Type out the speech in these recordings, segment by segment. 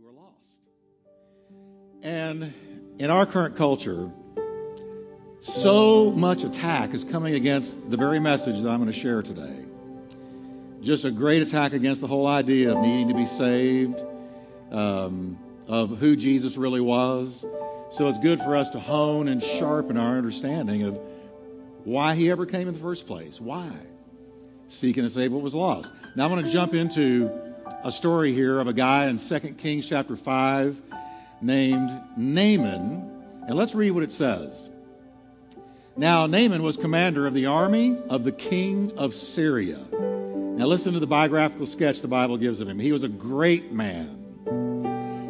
who are lost. And in our current culture, so much attack is coming against the very message that I'm going to share today. Just a great attack against the whole idea of needing to be saved, um, of who Jesus really was. So it's good for us to hone and sharpen our understanding of why he ever came in the first place. Why? Seeking to save what was lost. Now I'm going to jump into a story here of a guy in 2 Kings chapter 5 named Naaman. And let's read what it says. Now, Naaman was commander of the army of the king of Syria. Now, listen to the biographical sketch the Bible gives of him. He was a great man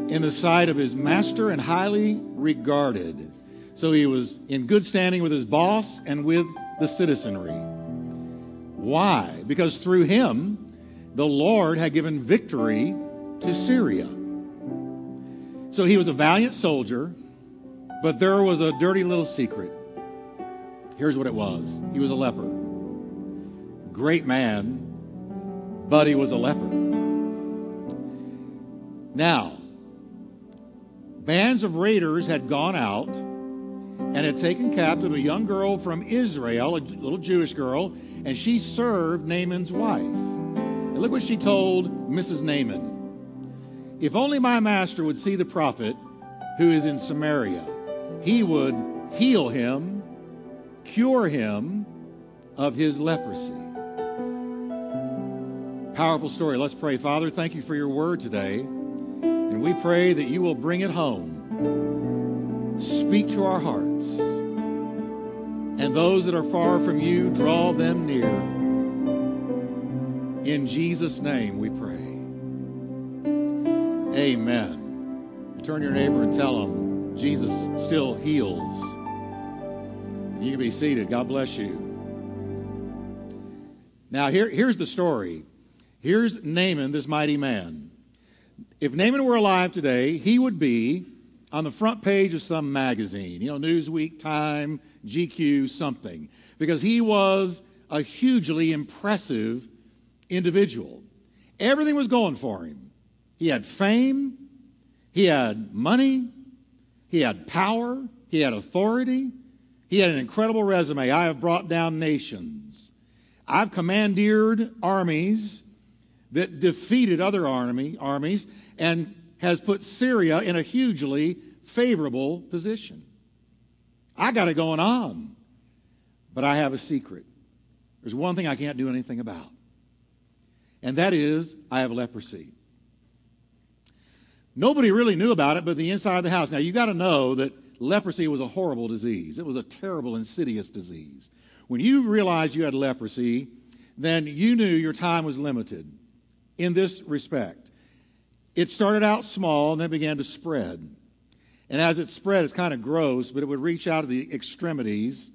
in the sight of his master and highly regarded. So he was in good standing with his boss and with the citizenry. Why? Because through him, the Lord had given victory to Syria. So he was a valiant soldier, but there was a dirty little secret. Here's what it was he was a leper. Great man, but he was a leper. Now, bands of raiders had gone out and had taken captive a young girl from Israel, a little Jewish girl, and she served Naaman's wife. And look what she told Mrs. Naaman. If only my master would see the prophet who is in Samaria, he would heal him, cure him of his leprosy. Powerful story. Let's pray. Father, thank you for your word today. And we pray that you will bring it home. Speak to our hearts. And those that are far from you, draw them near. In Jesus' name we pray. Amen. Turn your neighbor and tell them Jesus still heals. You can be seated. God bless you. Now, here, here's the story. Here's Naaman, this mighty man. If Naaman were alive today, he would be on the front page of some magazine, you know, Newsweek, Time, GQ, something, because he was a hugely impressive individual. Everything was going for him. He had fame, he had money, he had power, he had authority, he had an incredible resume. I have brought down nations. I've commandeered armies that defeated other army, armies and has put Syria in a hugely favorable position. I got it going on, but I have a secret. There's one thing I can't do anything about, and that is I have leprosy. Nobody really knew about it but the inside of the house. Now, you got to know that leprosy was a horrible disease, it was a terrible, insidious disease. When you realized you had leprosy, then you knew your time was limited in this respect. It started out small and then began to spread. And as it spread, it's kind of gross, but it would reach out to the extremities,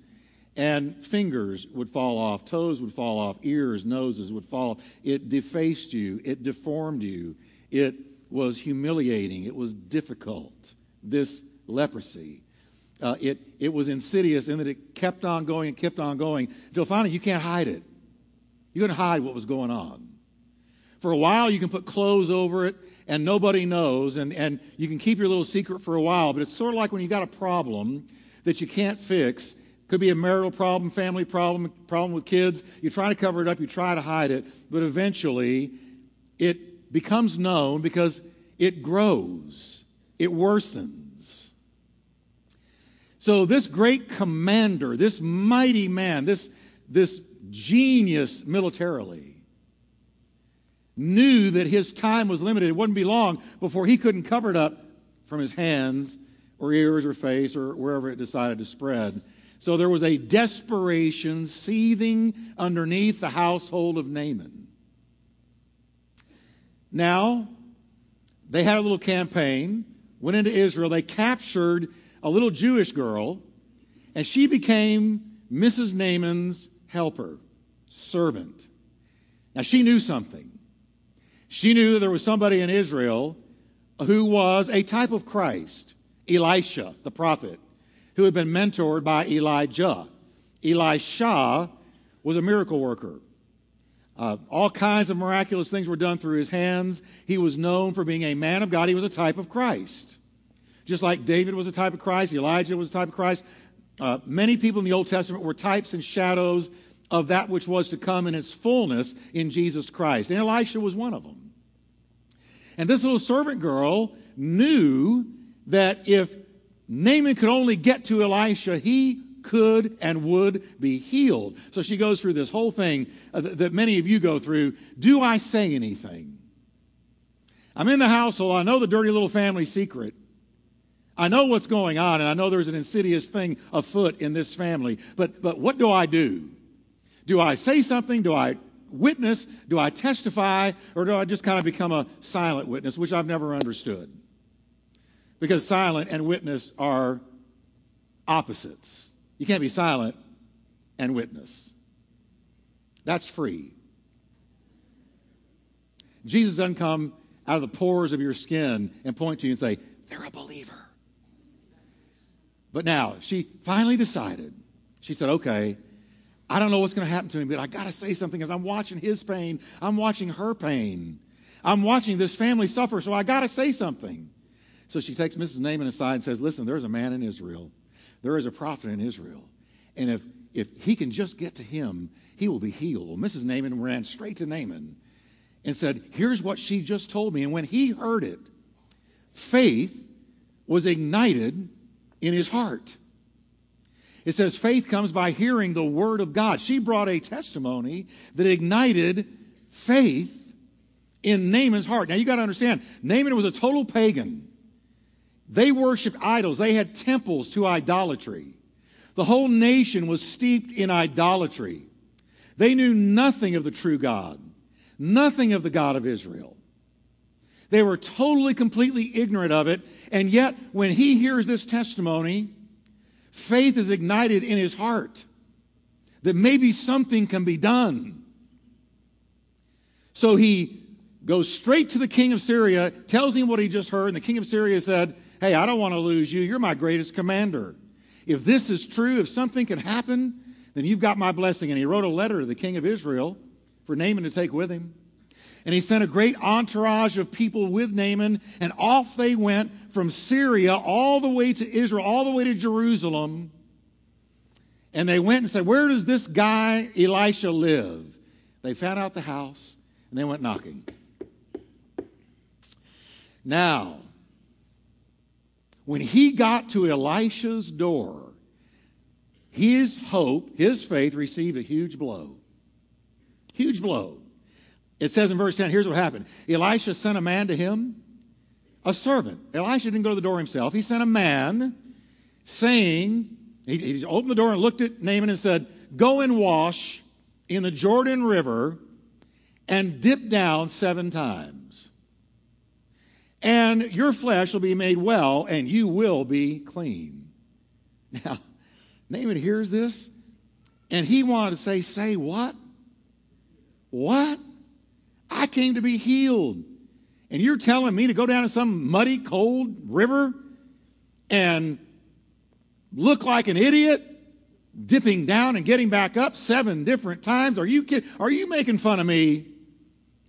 and fingers would fall off, toes would fall off, ears, noses would fall off. It defaced you, it deformed you, it was humiliating, it was difficult. This leprosy. Uh, it, it was insidious in that it kept on going and kept on going until finally you can't hide it. You couldn't hide what was going on. For a while, you can put clothes over it and nobody knows, and, and you can keep your little secret for a while, but it's sort of like when you got a problem that you can't fix. Could be a marital problem, family problem, problem with kids. You try to cover it up, you try to hide it, but eventually it becomes known because it grows, it worsens. So, this great commander, this mighty man, this, this genius militarily, knew that his time was limited. It wouldn't be long before he couldn't cover it up from his hands or ears or face or wherever it decided to spread. So there was a desperation seething underneath the household of Naaman. Now, they had a little campaign, went into Israel, they captured a little Jewish girl, and she became Mrs. Naaman's helper, servant. Now, she knew something. She knew there was somebody in Israel who was a type of Christ, Elisha, the prophet, who had been mentored by Elijah. Elisha was a miracle worker. Uh, all kinds of miraculous things were done through his hands. He was known for being a man of God. He was a type of Christ. Just like David was a type of Christ, Elijah was a type of Christ. Uh, many people in the Old Testament were types and shadows of that which was to come in its fullness in Jesus Christ. And Elisha was one of them. And this little servant girl knew that if Naaman could only get to Elisha, he could and would be healed. So she goes through this whole thing uh, that many of you go through. Do I say anything? I'm in the household. I know the dirty little family secret. I know what's going on, and I know there's an insidious thing afoot in this family. But, but what do I do? Do I say something? Do I witness? Do I testify? Or do I just kind of become a silent witness, which I've never understood? Because silent and witness are opposites. You can't be silent and witness. That's free. Jesus doesn't come out of the pores of your skin and point to you and say, They're a believer. But now, she finally decided. She said, Okay, I don't know what's going to happen to me, but I got to say something because I'm watching his pain. I'm watching her pain. I'm watching this family suffer, so I got to say something. So she takes Mrs. Naaman aside and says, Listen, there's a man in Israel. There is a prophet in Israel. And if, if he can just get to him, he will be healed. Well, Mrs. Naaman ran straight to Naaman and said, Here's what she just told me. And when he heard it, faith was ignited in his heart. It says faith comes by hearing the word of God. She brought a testimony that ignited faith in Naaman's heart. Now you got to understand, Naaman was a total pagan. They worshiped idols, they had temples to idolatry. The whole nation was steeped in idolatry. They knew nothing of the true God, nothing of the God of Israel. They were totally, completely ignorant of it. And yet, when he hears this testimony, faith is ignited in his heart that maybe something can be done. So he goes straight to the king of Syria, tells him what he just heard, and the king of Syria said, Hey, I don't want to lose you. You're my greatest commander. If this is true, if something can happen, then you've got my blessing. And he wrote a letter to the king of Israel for Naaman to take with him. And he sent a great entourage of people with Naaman, and off they went from Syria all the way to Israel, all the way to Jerusalem. And they went and said, Where does this guy Elisha live? They found out the house, and they went knocking. Now, when he got to Elisha's door, his hope, his faith received a huge blow. Huge blow. It says in verse 10, here's what happened Elisha sent a man to him, a servant. Elisha didn't go to the door himself. He sent a man saying, he, he opened the door and looked at Naaman and said, Go and wash in the Jordan River and dip down seven times and your flesh will be made well, and you will be clean. Now, Naaman hears this, and he wanted to say, Say what? What? I came to be healed. And you're telling me to go down to some muddy, cold river and look like an idiot, dipping down and getting back up seven different times? Are you kidding? Are you making fun of me?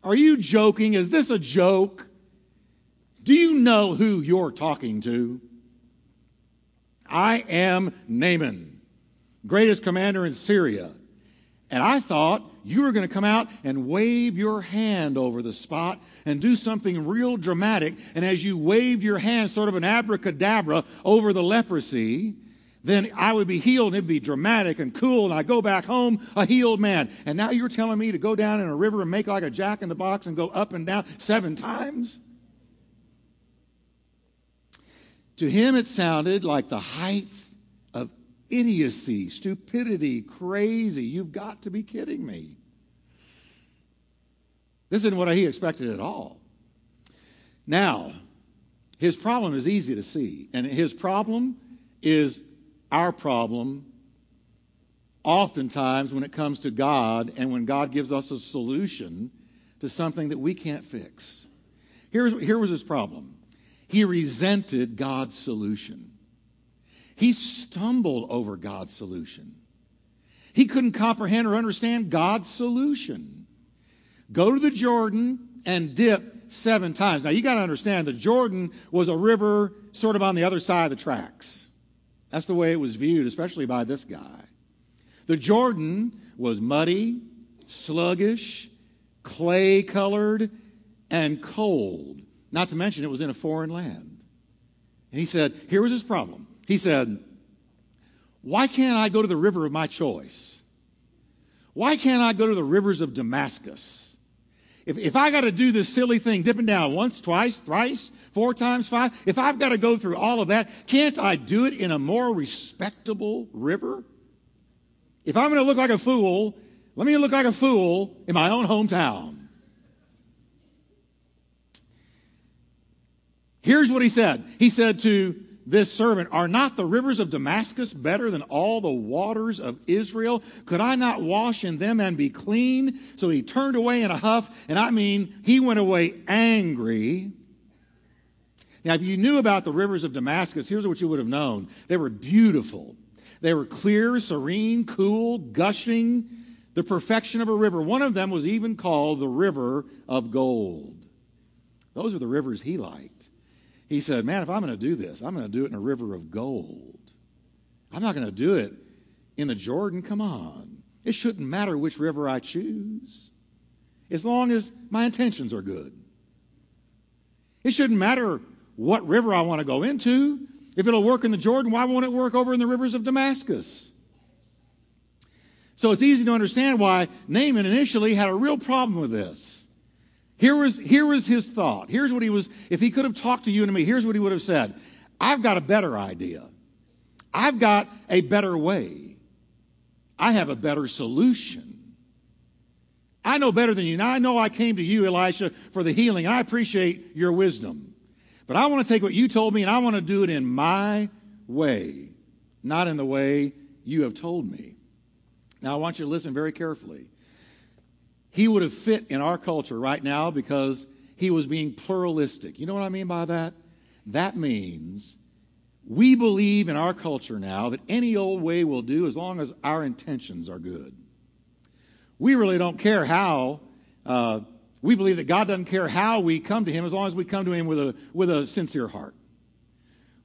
Are you joking? Is this a joke? Do you know who you're talking to? I am Naaman, greatest commander in Syria. And I thought you were going to come out and wave your hand over the spot and do something real dramatic. And as you waved your hand, sort of an abracadabra over the leprosy, then I would be healed and it'd be dramatic and cool. And I'd go back home a healed man. And now you're telling me to go down in a river and make like a jack in the box and go up and down seven times? To him, it sounded like the height of idiocy, stupidity, crazy. You've got to be kidding me. This isn't what he expected at all. Now, his problem is easy to see, and his problem is our problem oftentimes when it comes to God and when God gives us a solution to something that we can't fix. Here's, here was his problem he resented God's solution. He stumbled over God's solution. He couldn't comprehend or understand God's solution. Go to the Jordan and dip seven times. Now, you got to understand the Jordan was a river sort of on the other side of the tracks. That's the way it was viewed, especially by this guy. The Jordan was muddy, sluggish, clay colored, and cold. Not to mention, it was in a foreign land. And he said, Here was his problem. He said, Why can't I go to the river of my choice? Why can't I go to the rivers of Damascus? If, if I got to do this silly thing, dipping down once, twice, thrice, four times, five, if I've got to go through all of that, can't I do it in a more respectable river? If I'm going to look like a fool, let me look like a fool in my own hometown. Here's what he said. He said to this servant, Are not the rivers of Damascus better than all the waters of Israel? Could I not wash in them and be clean? So he turned away in a huff, and I mean, he went away angry. Now, if you knew about the rivers of Damascus, here's what you would have known they were beautiful. They were clear, serene, cool, gushing, the perfection of a river. One of them was even called the River of Gold. Those are the rivers he liked. He said, Man, if I'm going to do this, I'm going to do it in a river of gold. I'm not going to do it in the Jordan. Come on. It shouldn't matter which river I choose, as long as my intentions are good. It shouldn't matter what river I want to go into. If it'll work in the Jordan, why won't it work over in the rivers of Damascus? So it's easy to understand why Naaman initially had a real problem with this. Here was, here was his thought. Here's what he was, if he could have talked to you and me, here's what he would have said I've got a better idea. I've got a better way. I have a better solution. I know better than you. Now, I know I came to you, Elisha, for the healing, and I appreciate your wisdom. But I want to take what you told me and I want to do it in my way, not in the way you have told me. Now, I want you to listen very carefully. He would have fit in our culture right now because he was being pluralistic. You know what I mean by that? That means we believe in our culture now that any old way will do as long as our intentions are good. We really don't care how uh, we believe that God doesn't care how we come to Him as long as we come to Him with a, with a sincere heart.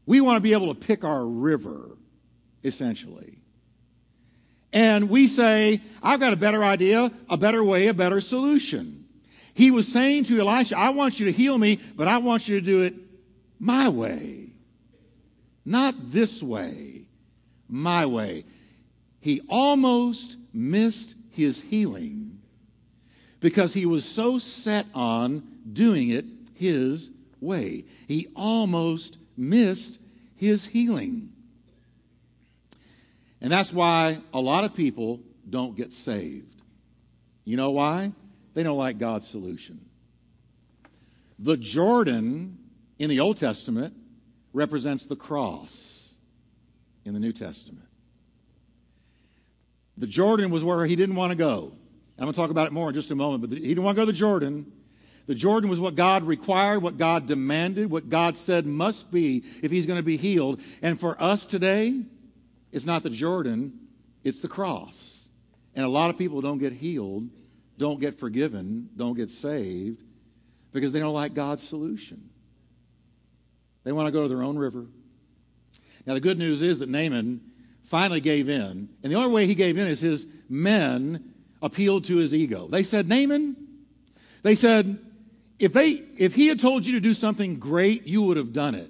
We want to be able to pick our river, essentially. And we say, I've got a better idea, a better way, a better solution. He was saying to Elisha, I want you to heal me, but I want you to do it my way. Not this way, my way. He almost missed his healing because he was so set on doing it his way. He almost missed his healing. And that's why a lot of people don't get saved. You know why? They don't like God's solution. The Jordan in the Old Testament represents the cross in the New Testament. The Jordan was where he didn't want to go. I'm going to talk about it more in just a moment, but he didn't want to go to the Jordan. The Jordan was what God required, what God demanded, what God said must be if he's going to be healed. And for us today, it's not the Jordan, it's the cross. And a lot of people don't get healed, don't get forgiven, don't get saved because they don't like God's solution. They want to go to their own river. Now, the good news is that Naaman finally gave in. And the only way he gave in is his men appealed to his ego. They said, Naaman, they said, if, they, if he had told you to do something great, you would have done it.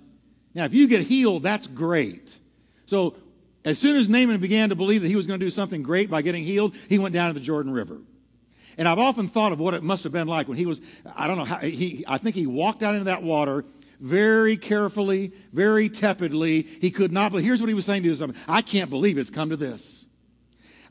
Now, if you get healed, that's great. So, as soon as Naaman began to believe that he was going to do something great by getting healed, he went down to the Jordan River. And I've often thought of what it must have been like when he was, I don't know how, he, I think he walked out into that water very carefully, very tepidly. He could not, but here's what he was saying to himself I can't believe it's come to this.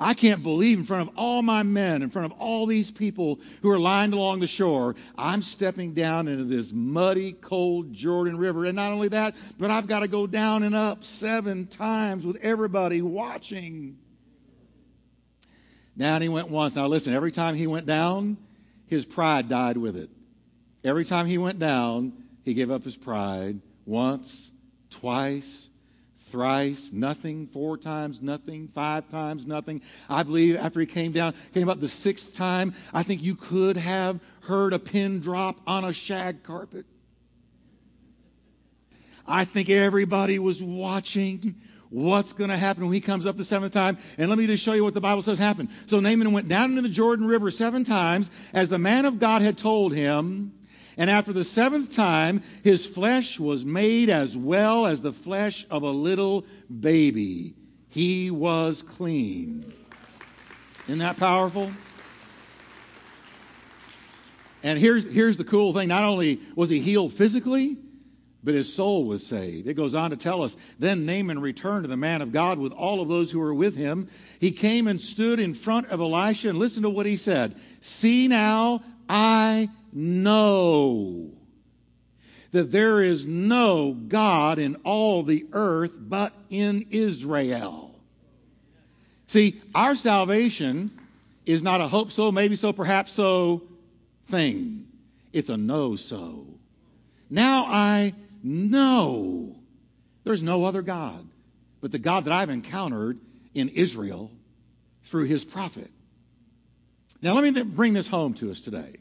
I can't believe in front of all my men, in front of all these people who are lined along the shore, I'm stepping down into this muddy, cold Jordan River. And not only that, but I've got to go down and up seven times with everybody watching. Down he went once. Now listen, every time he went down, his pride died with it. Every time he went down, he gave up his pride once, twice, thrice nothing, four times nothing, five times nothing. I believe after he came down, came up the sixth time, I think you could have heard a pin drop on a shag carpet. I think everybody was watching what's going to happen when he comes up the seventh time. And let me just show you what the Bible says happened. So Naaman went down into the Jordan River seven times as the man of God had told him. And after the seventh time, his flesh was made as well as the flesh of a little baby. He was clean. Isn't that powerful? And here's, here's the cool thing not only was he healed physically, but his soul was saved. It goes on to tell us then Naaman returned to the man of God with all of those who were with him. He came and stood in front of Elisha and listen to what he said See now, I know that there is no God in all the earth but in Israel. See, our salvation is not a hope so, maybe so, perhaps so thing. It's a know so. Now I know there's no other God but the God that I've encountered in Israel through his prophet. Now, let me bring this home to us today.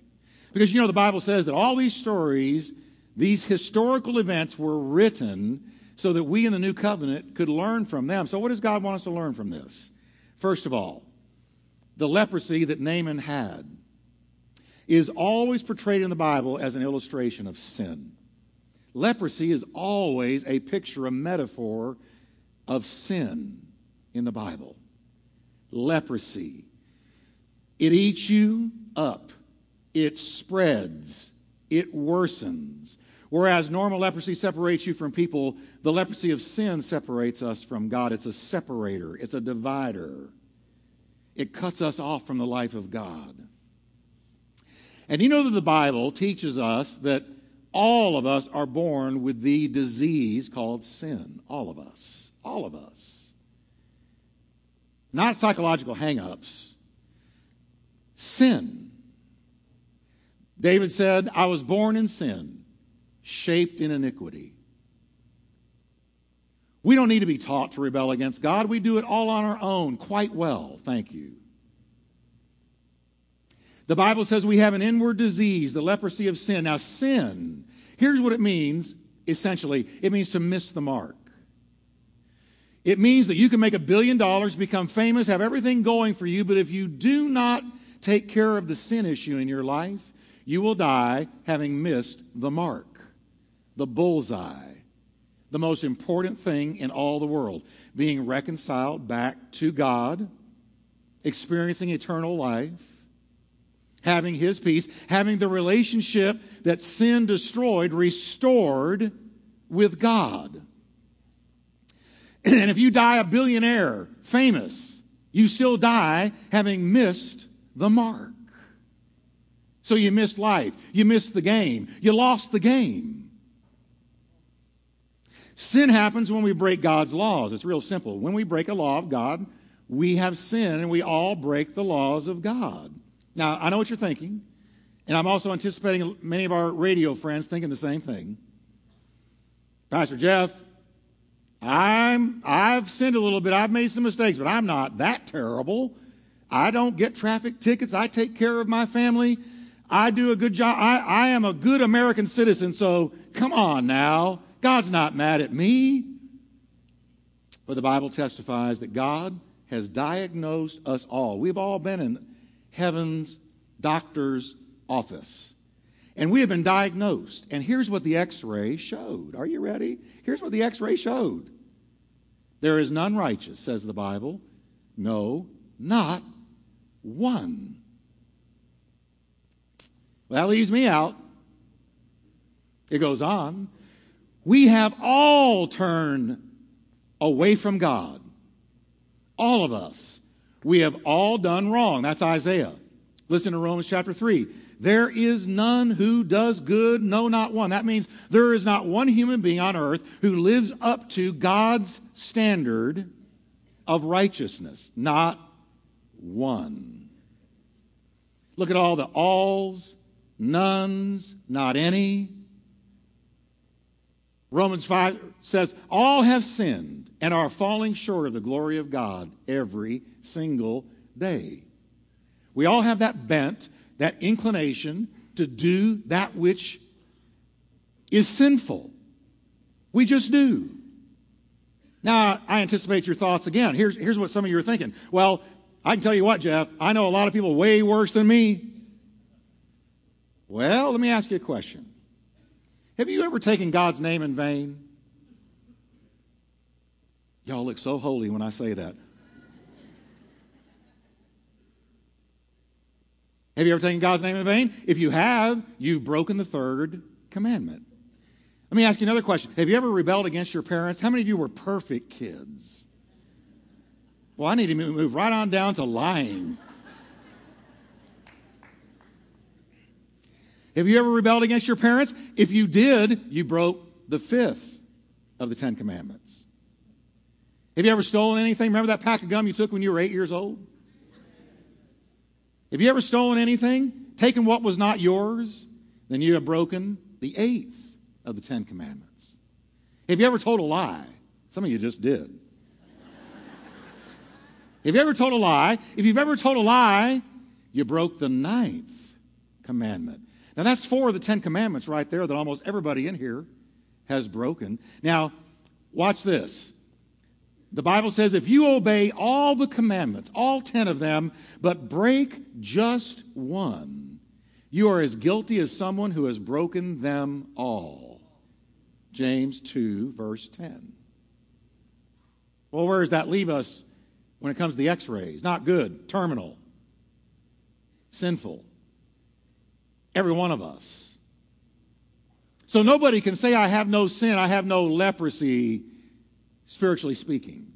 Because you know, the Bible says that all these stories, these historical events were written so that we in the new covenant could learn from them. So, what does God want us to learn from this? First of all, the leprosy that Naaman had is always portrayed in the Bible as an illustration of sin. Leprosy is always a picture, a metaphor of sin in the Bible. Leprosy. It eats you up it spreads, it worsens. Whereas normal leprosy separates you from people, the leprosy of sin separates us from God. It's a separator, it's a divider. It cuts us off from the life of God. And you know that the Bible teaches us that all of us are born with the disease called sin. All of us. All of us. Not psychological hang ups. Sin. David said, I was born in sin, shaped in iniquity. We don't need to be taught to rebel against God. We do it all on our own quite well. Thank you. The Bible says we have an inward disease, the leprosy of sin. Now, sin, here's what it means essentially it means to miss the mark. It means that you can make a billion dollars, become famous, have everything going for you, but if you do not take care of the sin issue in your life, you will die having missed the mark, the bullseye, the most important thing in all the world being reconciled back to God, experiencing eternal life, having His peace, having the relationship that sin destroyed restored with God. And if you die a billionaire, famous, you still die having missed the mark. So you missed life. You missed the game. You lost the game. Sin happens when we break God's laws. It's real simple. When we break a law of God, we have sin and we all break the laws of God. Now, I know what you're thinking, and I'm also anticipating many of our radio friends thinking the same thing. Pastor Jeff, I'm I've sinned a little bit. I've made some mistakes, but I'm not that terrible. I don't get traffic tickets. I take care of my family. I do a good job. I, I am a good American citizen, so come on now. God's not mad at me. But the Bible testifies that God has diagnosed us all. We've all been in heaven's doctor's office. And we have been diagnosed. And here's what the x ray showed. Are you ready? Here's what the x ray showed there is none righteous, says the Bible. No, not one. Well, that leaves me out. It goes on. We have all turned away from God. All of us. We have all done wrong. That's Isaiah. Listen to Romans chapter 3. There is none who does good, no, not one. That means there is not one human being on earth who lives up to God's standard of righteousness. Not one. Look at all the alls, nones, not any. Romans 5 says, All have sinned and are falling short of the glory of God every single day. We all have that bent, that inclination to do that which is sinful. We just do. Now, I anticipate your thoughts again. Here's, here's what some of you are thinking. Well, I can tell you what, Jeff, I know a lot of people way worse than me. Well, let me ask you a question. Have you ever taken God's name in vain? Y'all look so holy when I say that. Have you ever taken God's name in vain? If you have, you've broken the third commandment. Let me ask you another question. Have you ever rebelled against your parents? How many of you were perfect kids? Well, I need to move right on down to lying. Have you ever rebelled against your parents? If you did, you broke the fifth of the Ten Commandments. Have you ever stolen anything? Remember that pack of gum you took when you were eight years old? Have you ever stolen anything? Taken what was not yours? Then you have broken the eighth of the Ten Commandments. Have you ever told a lie? Some of you just did. Have you ever told a lie? If you've ever told a lie, you broke the ninth commandment. Now, that's four of the Ten Commandments right there that almost everybody in here has broken. Now, watch this. The Bible says if you obey all the commandments, all ten of them, but break just one, you are as guilty as someone who has broken them all. James 2, verse 10. Well, where does that leave us when it comes to the x rays? Not good, terminal, sinful every one of us. So nobody can say, I have no sin, I have no leprosy, spiritually speaking.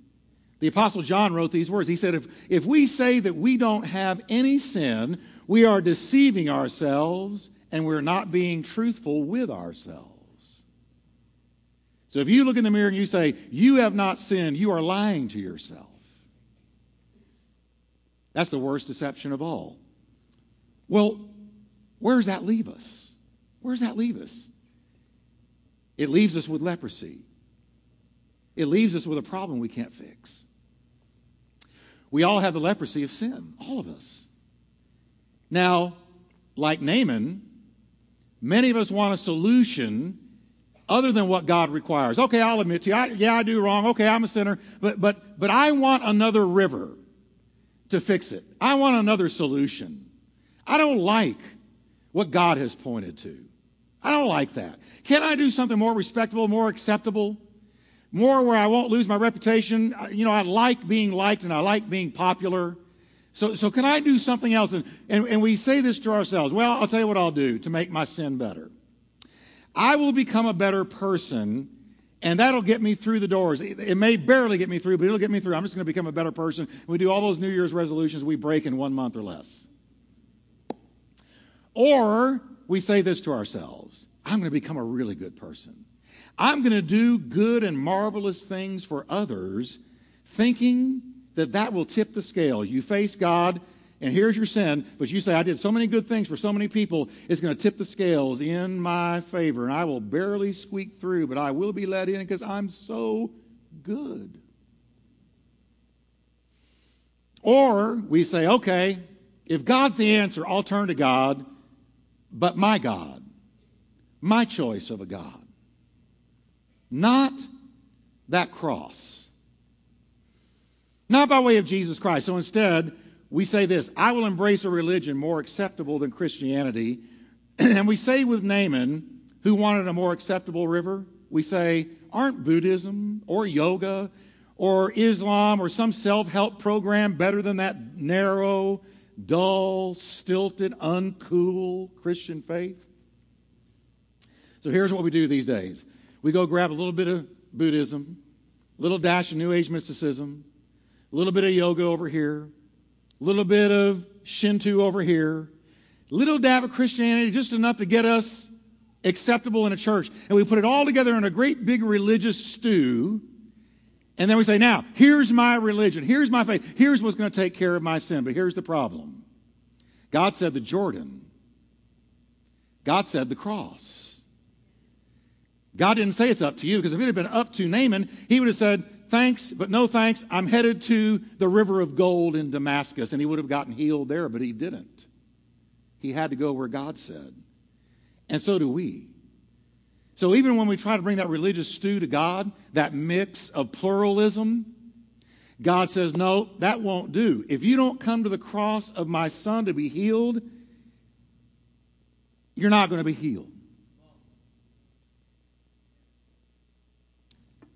The Apostle John wrote these words. He said, if, if we say that we don't have any sin, we are deceiving ourselves and we're not being truthful with ourselves. So if you look in the mirror and you say, You have not sinned, you are lying to yourself. That's the worst deception of all. Well, where does that leave us? Where does that leave us? It leaves us with leprosy. It leaves us with a problem we can't fix. We all have the leprosy of sin, all of us. Now, like Naaman, many of us want a solution other than what God requires. Okay, I'll admit to you, I, yeah, I do wrong. Okay, I'm a sinner, but but but I want another river to fix it. I want another solution. I don't like what God has pointed to. I don't like that. Can I do something more respectable, more acceptable? More where I won't lose my reputation. You know, I like being liked and I like being popular. So, so can I do something else? And, and, and we say this to ourselves. Well, I'll tell you what I'll do to make my sin better. I will become a better person and that'll get me through the doors. It may barely get me through, but it'll get me through. I'm just going to become a better person. We do all those New Year's resolutions we break in one month or less. Or we say this to ourselves I'm going to become a really good person. I'm going to do good and marvelous things for others, thinking that that will tip the scale. You face God, and here's your sin, but you say, I did so many good things for so many people, it's going to tip the scales in my favor, and I will barely squeak through, but I will be let in because I'm so good. Or we say, okay, if God's the answer, I'll turn to God but my God, my choice of a God, not that cross. Not by way of Jesus Christ. So instead, we say this I will embrace a religion more acceptable than Christianity. and we say with Naaman, who wanted a more acceptable river, we say, aren't Buddhism or yoga or Islam or some self help program better than that narrow, dull, stilted, uncool Christian faith. So here's what we do these days we go grab a little bit of Buddhism, a little dash of New Age mysticism, a little bit of yoga over here, a little bit of Shinto over here, a little dab of Christianity, just enough to get us acceptable in a church. And we put it all together in a great big religious stew and then we say, now, here's my religion. Here's my faith. Here's what's going to take care of my sin. But here's the problem God said the Jordan, God said the cross. God didn't say it's up to you because if it had been up to Naaman, he would have said, Thanks, but no thanks. I'm headed to the river of gold in Damascus. And he would have gotten healed there, but he didn't. He had to go where God said. And so do we. So even when we try to bring that religious stew to God, that mix of pluralism, God says, No, that won't do. If you don't come to the cross of my son to be healed, you're not going to be healed.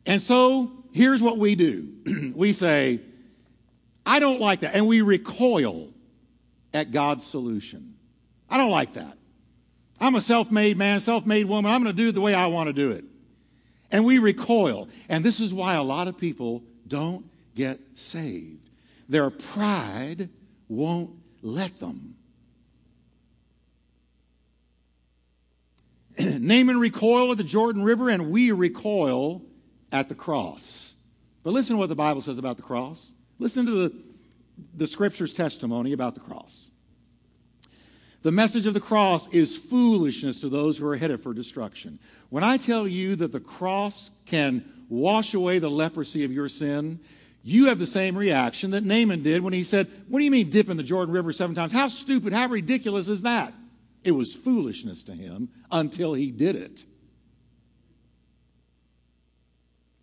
And so here's what we do we say, I don't like that. And we recoil at God's solution. I don't like that. I'm a self made man, self made woman. I'm going to do it the way I want to do it. And we recoil. And this is why a lot of people don't get saved. Their pride won't let them. Naaman recoiled at the Jordan River, and we recoil at the cross. But listen to what the Bible says about the cross. Listen to the, the scripture's testimony about the cross. The message of the cross is foolishness to those who are headed for destruction. When I tell you that the cross can wash away the leprosy of your sin, you have the same reaction that Naaman did when he said, What do you mean dip in the Jordan River seven times? How stupid, how ridiculous is that? It was foolishness to him until he did it.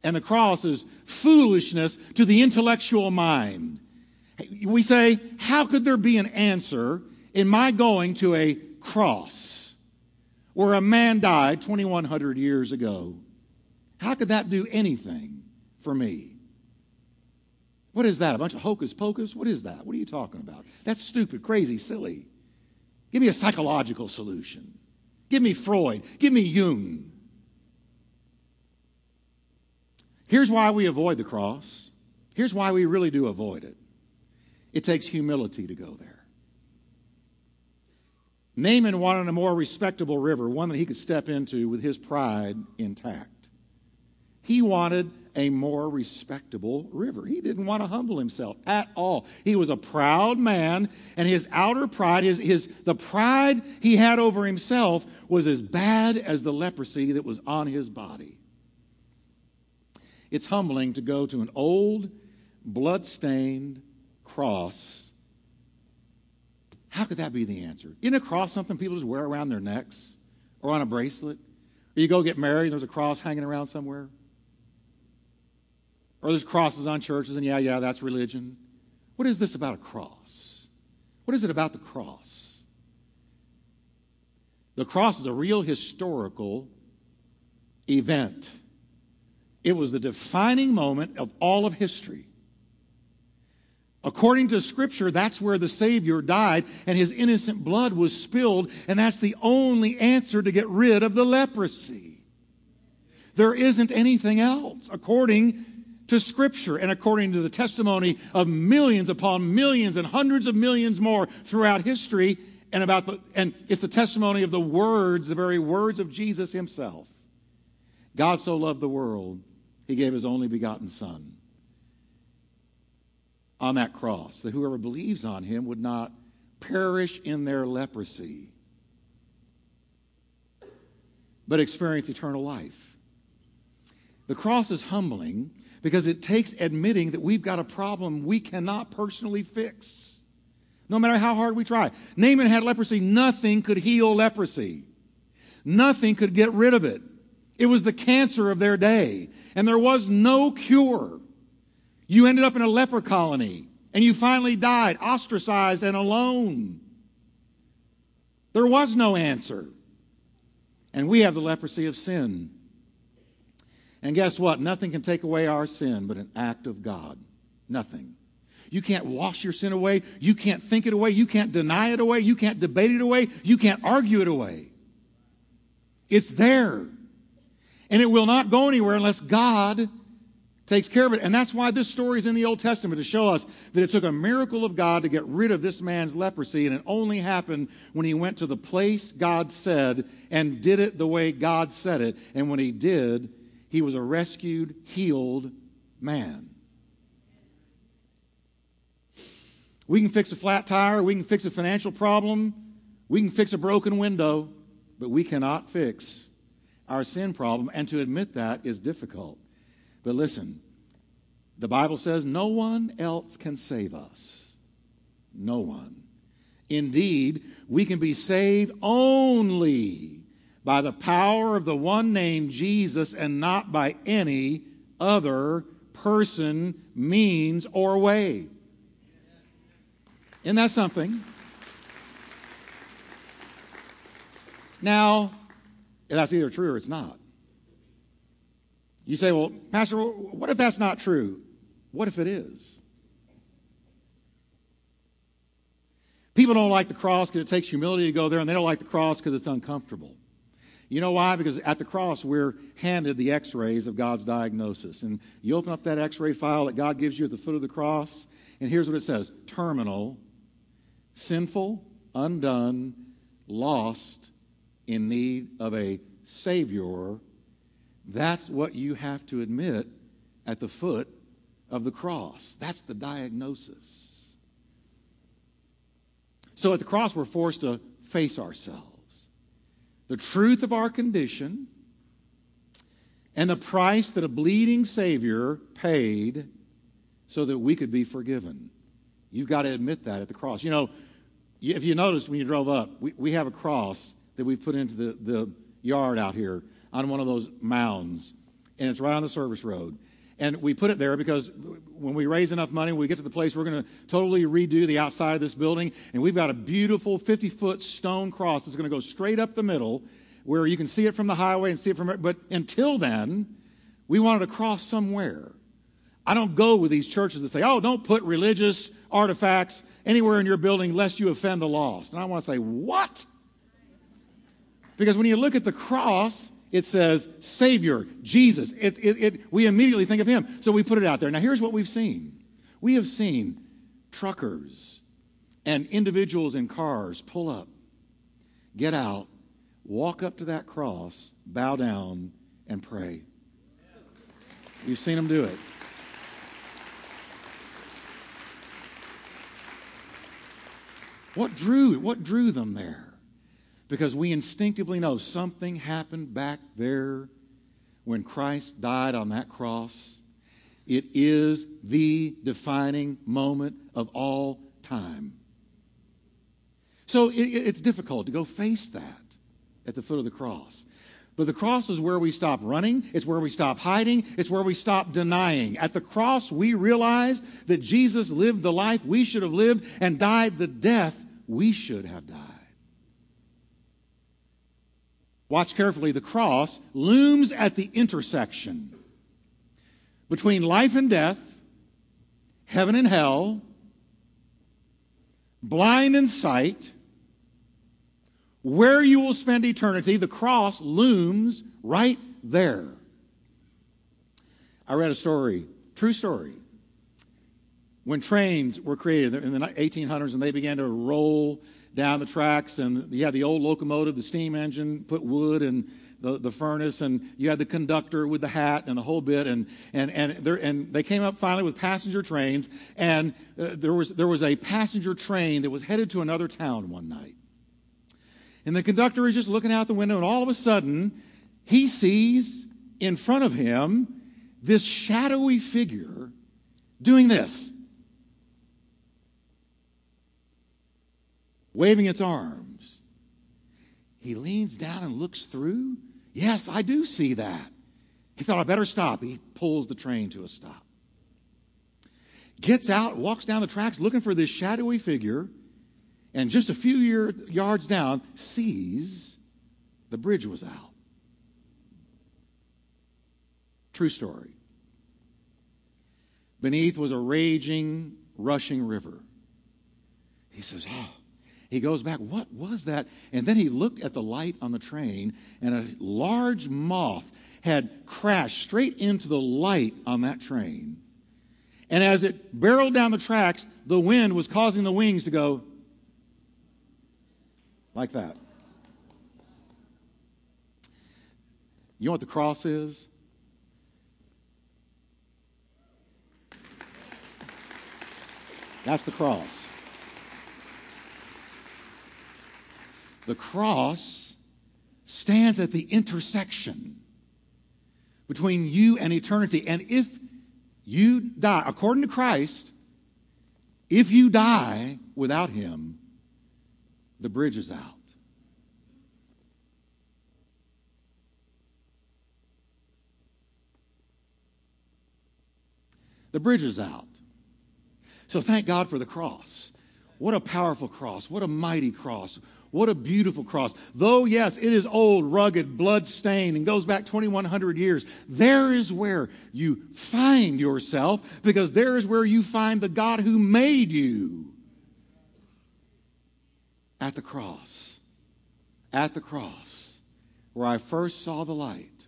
and the cross is foolishness to the intellectual mind. We say, how could there be an answer in my going to a cross where a man died 2,100 years ago? How could that do anything for me? What is that? A bunch of hocus pocus? What is that? What are you talking about? That's stupid, crazy, silly. Give me a psychological solution. Give me Freud. Give me Jung. Here's why we avoid the cross. Here's why we really do avoid it it takes humility to go there. Naaman wanted a more respectable river, one that he could step into with his pride intact. He wanted a more respectable river. He didn't want to humble himself at all. He was a proud man, and his outer pride, his, his, the pride he had over himself, was as bad as the leprosy that was on his body. It's humbling to go to an old, blood-stained cross. How could that be the answer? Isn't a cross something people just wear around their necks or on a bracelet? Or you go get married and there's a cross hanging around somewhere? Or there's crosses on churches and yeah, yeah, that's religion. What is this about a cross? What is it about the cross? The cross is a real historical event. It was the defining moment of all of history. According to Scripture, that's where the Savior died and his innocent blood was spilled, and that's the only answer to get rid of the leprosy. There isn't anything else, according to Scripture and according to the testimony of millions upon millions and hundreds of millions more throughout history, and about the, and it's the testimony of the words, the very words of Jesus himself. God so loved the world he gave his only begotten Son on that cross, that whoever believes on him would not perish in their leprosy, but experience eternal life. The cross is humbling because it takes admitting that we've got a problem we cannot personally fix, no matter how hard we try. Naaman had leprosy, nothing could heal leprosy, nothing could get rid of it. It was the cancer of their day, and there was no cure. You ended up in a leper colony, and you finally died, ostracized and alone. There was no answer. And we have the leprosy of sin. And guess what? Nothing can take away our sin but an act of God. Nothing. You can't wash your sin away. You can't think it away. You can't deny it away. You can't debate it away. You can't argue it away. It's there. And it will not go anywhere unless God takes care of it. And that's why this story is in the Old Testament to show us that it took a miracle of God to get rid of this man's leprosy. And it only happened when he went to the place God said and did it the way God said it. And when he did, he was a rescued, healed man. We can fix a flat tire, we can fix a financial problem, we can fix a broken window, but we cannot fix our sin problem, and to admit that is difficult. But listen, the Bible says no one else can save us. No one. Indeed, we can be saved only by the power of the one named Jesus and not by any other person, means, or way. Isn't that something? Now, that's either true or it's not. You say, well, Pastor, what if that's not true? What if it is? People don't like the cross because it takes humility to go there, and they don't like the cross because it's uncomfortable. You know why? Because at the cross, we're handed the x rays of God's diagnosis. And you open up that x ray file that God gives you at the foot of the cross, and here's what it says terminal, sinful, undone, lost, in need of a Savior. That's what you have to admit at the foot of the cross. That's the diagnosis. So at the cross, we're forced to face ourselves, the truth of our condition, and the price that a bleeding Savior paid so that we could be forgiven. You've got to admit that at the cross. You know, if you notice when you drove up, we, we have a cross that we've put into the, the yard out here on one of those mounds, and it's right on the service road. And we put it there because when we raise enough money, we get to the place we're going to totally redo the outside of this building. And we've got a beautiful 50 foot stone cross that's going to go straight up the middle where you can see it from the highway and see it from. But until then, we wanted to cross somewhere. I don't go with these churches that say, oh, don't put religious artifacts anywhere in your building lest you offend the lost. And I want to say, what? Because when you look at the cross, it says Savior, Jesus. It, it, it, we immediately think of Him. So we put it out there. Now, here's what we've seen we have seen truckers and individuals in cars pull up, get out, walk up to that cross, bow down, and pray. We've seen them do it. What drew, what drew them there? Because we instinctively know something happened back there when Christ died on that cross. It is the defining moment of all time. So it, it's difficult to go face that at the foot of the cross. But the cross is where we stop running. It's where we stop hiding. It's where we stop denying. At the cross, we realize that Jesus lived the life we should have lived and died the death we should have died watch carefully, the cross looms at the intersection between life and death, heaven and hell, blind in sight, where you will spend eternity. The cross looms right there. I read a story, true story, when trains were created in the 1800s and they began to roll down the tracks, and you had the old locomotive, the steam engine, put wood and the, the furnace, and you had the conductor with the hat and the whole bit, and and and, there, and they came up finally with passenger trains, and uh, there was there was a passenger train that was headed to another town one night, and the conductor is just looking out the window, and all of a sudden he sees in front of him this shadowy figure doing this. Waving its arms. He leans down and looks through. Yes, I do see that. He thought, I better stop. He pulls the train to a stop. Gets out, walks down the tracks looking for this shadowy figure, and just a few year, yards down, sees the bridge was out. True story. Beneath was a raging, rushing river. He says, Oh, he goes back, what was that? And then he looked at the light on the train, and a large moth had crashed straight into the light on that train. And as it barreled down the tracks, the wind was causing the wings to go like that. You know what the cross is? That's the cross. The cross stands at the intersection between you and eternity. And if you die, according to Christ, if you die without Him, the bridge is out. The bridge is out. So thank God for the cross. What a powerful cross. What a mighty cross. What a beautiful cross. Though, yes, it is old, rugged, blood stained, and goes back 2,100 years, there is where you find yourself because there is where you find the God who made you. At the cross. At the cross, where I first saw the light.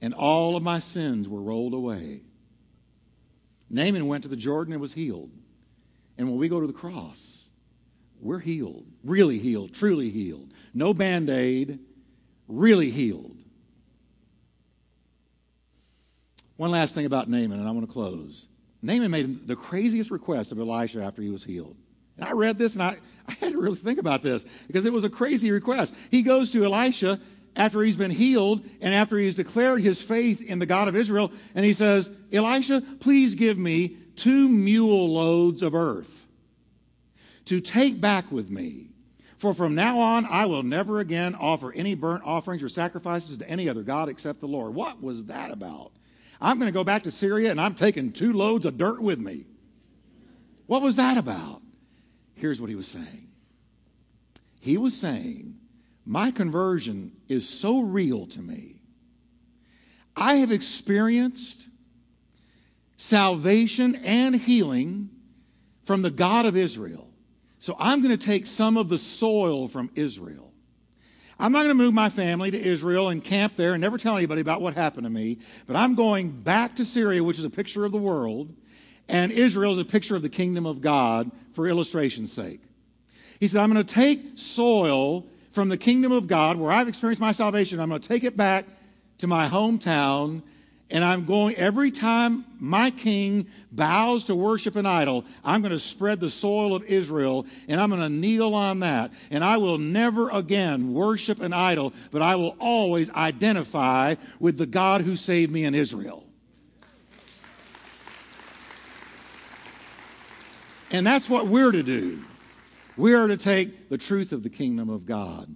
And all of my sins were rolled away. Naaman went to the Jordan and was healed. And when we go to the cross, we're healed, really healed, truly healed. No band aid, really healed. One last thing about Naaman, and I want to close. Naaman made the craziest request of Elisha after he was healed. And I read this and I, I had to really think about this because it was a crazy request. He goes to Elisha after he's been healed and after he's declared his faith in the God of Israel, and he says, Elisha, please give me two mule loads of earth to take back with me. For from now on, I will never again offer any burnt offerings or sacrifices to any other God except the Lord. What was that about? I'm going to go back to Syria and I'm taking two loads of dirt with me. What was that about? Here's what he was saying. He was saying, My conversion is so real to me. I have experienced salvation and healing from the God of Israel. So I'm going to take some of the soil from Israel. I'm not going to move my family to Israel and camp there and never tell anybody about what happened to me, but I'm going back to Syria, which is a picture of the world, and Israel is a picture of the kingdom of God for illustration's sake. He said, I'm going to take soil from the kingdom of God where I've experienced my salvation. I'm going to take it back to my hometown and I'm going, every time my king bows to worship an idol, I'm going to spread the soil of Israel and I'm going to kneel on that. And I will never again worship an idol, but I will always identify with the God who saved me in Israel. And that's what we're to do. We are to take the truth of the kingdom of God,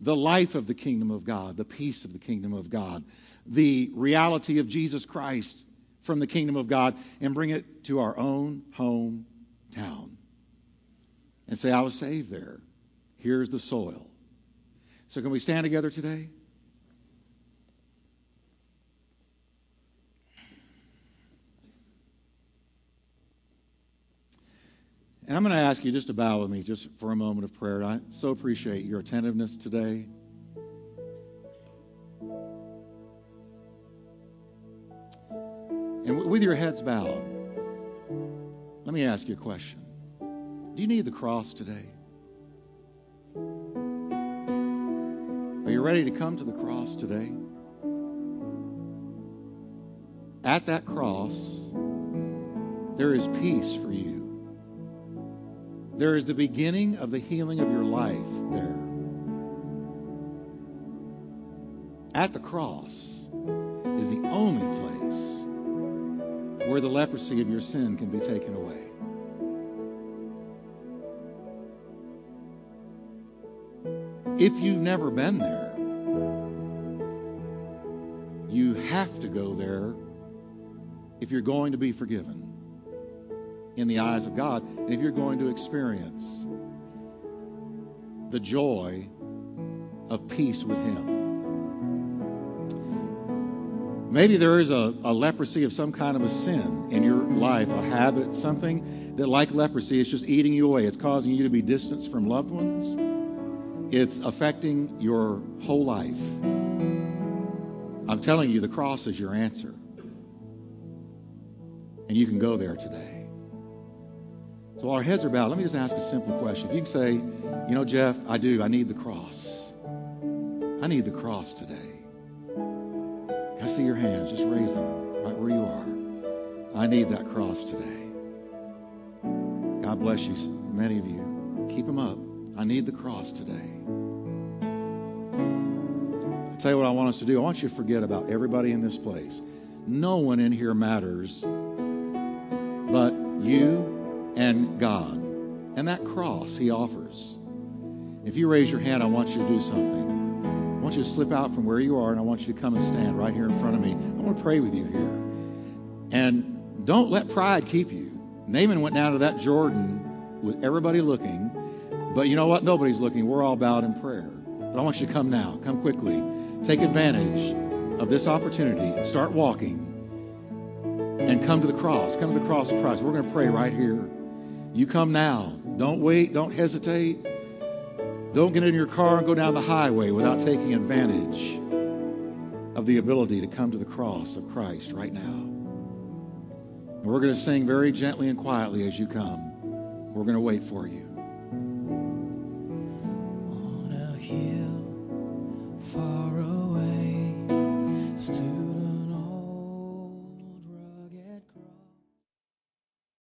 the life of the kingdom of God, the peace of the kingdom of God the reality of Jesus Christ from the kingdom of God and bring it to our own hometown and say, I was saved there. Here's the soil. So, can we stand together today? And I'm going to ask you just to bow with me just for a moment of prayer. I so appreciate your attentiveness today. And with your heads bowed, let me ask you a question. Do you need the cross today? Are you ready to come to the cross today? At that cross, there is peace for you. There is the beginning of the healing of your life there. At the cross is the only place where the leprosy of your sin can be taken away. If you've never been there, you have to go there if you're going to be forgiven in the eyes of God and if you're going to experience the joy of peace with Him. Maybe there is a, a, leprosy of some kind of a sin in your life, a habit, something that, like leprosy, is just eating you away. It's causing you to be distanced from loved ones, it's affecting your whole life. I'm telling you, the cross is your answer. And you can go there today. So while our heads are bowed, let me just ask a simple question. If you can say, you know, Jeff, I do, I need the cross. I need the cross today. I see your hands. Just raise them right where you are. I need that cross today. God bless you, many of you. Keep them up. I need the cross today. tell you what I want us to do. I want you to forget about everybody in this place. No one in here matters but you and God. And that cross He offers. If you raise your hand, I want you to do something. Want you to slip out from where you are and I want you to come and stand right here in front of me. I want to pray with you here. And don't let pride keep you. Naaman went down to that Jordan with everybody looking, but you know what? Nobody's looking. We're all bowed in prayer. But I want you to come now. Come quickly. Take advantage of this opportunity. Start walking and come to the cross. Come to the cross of Christ. We're going to pray right here. You come now. Don't wait. Don't hesitate. Don't get in your car and go down the highway without taking advantage of the ability to come to the cross of Christ right now. And we're going to sing very gently and quietly as you come. We're going to wait for you.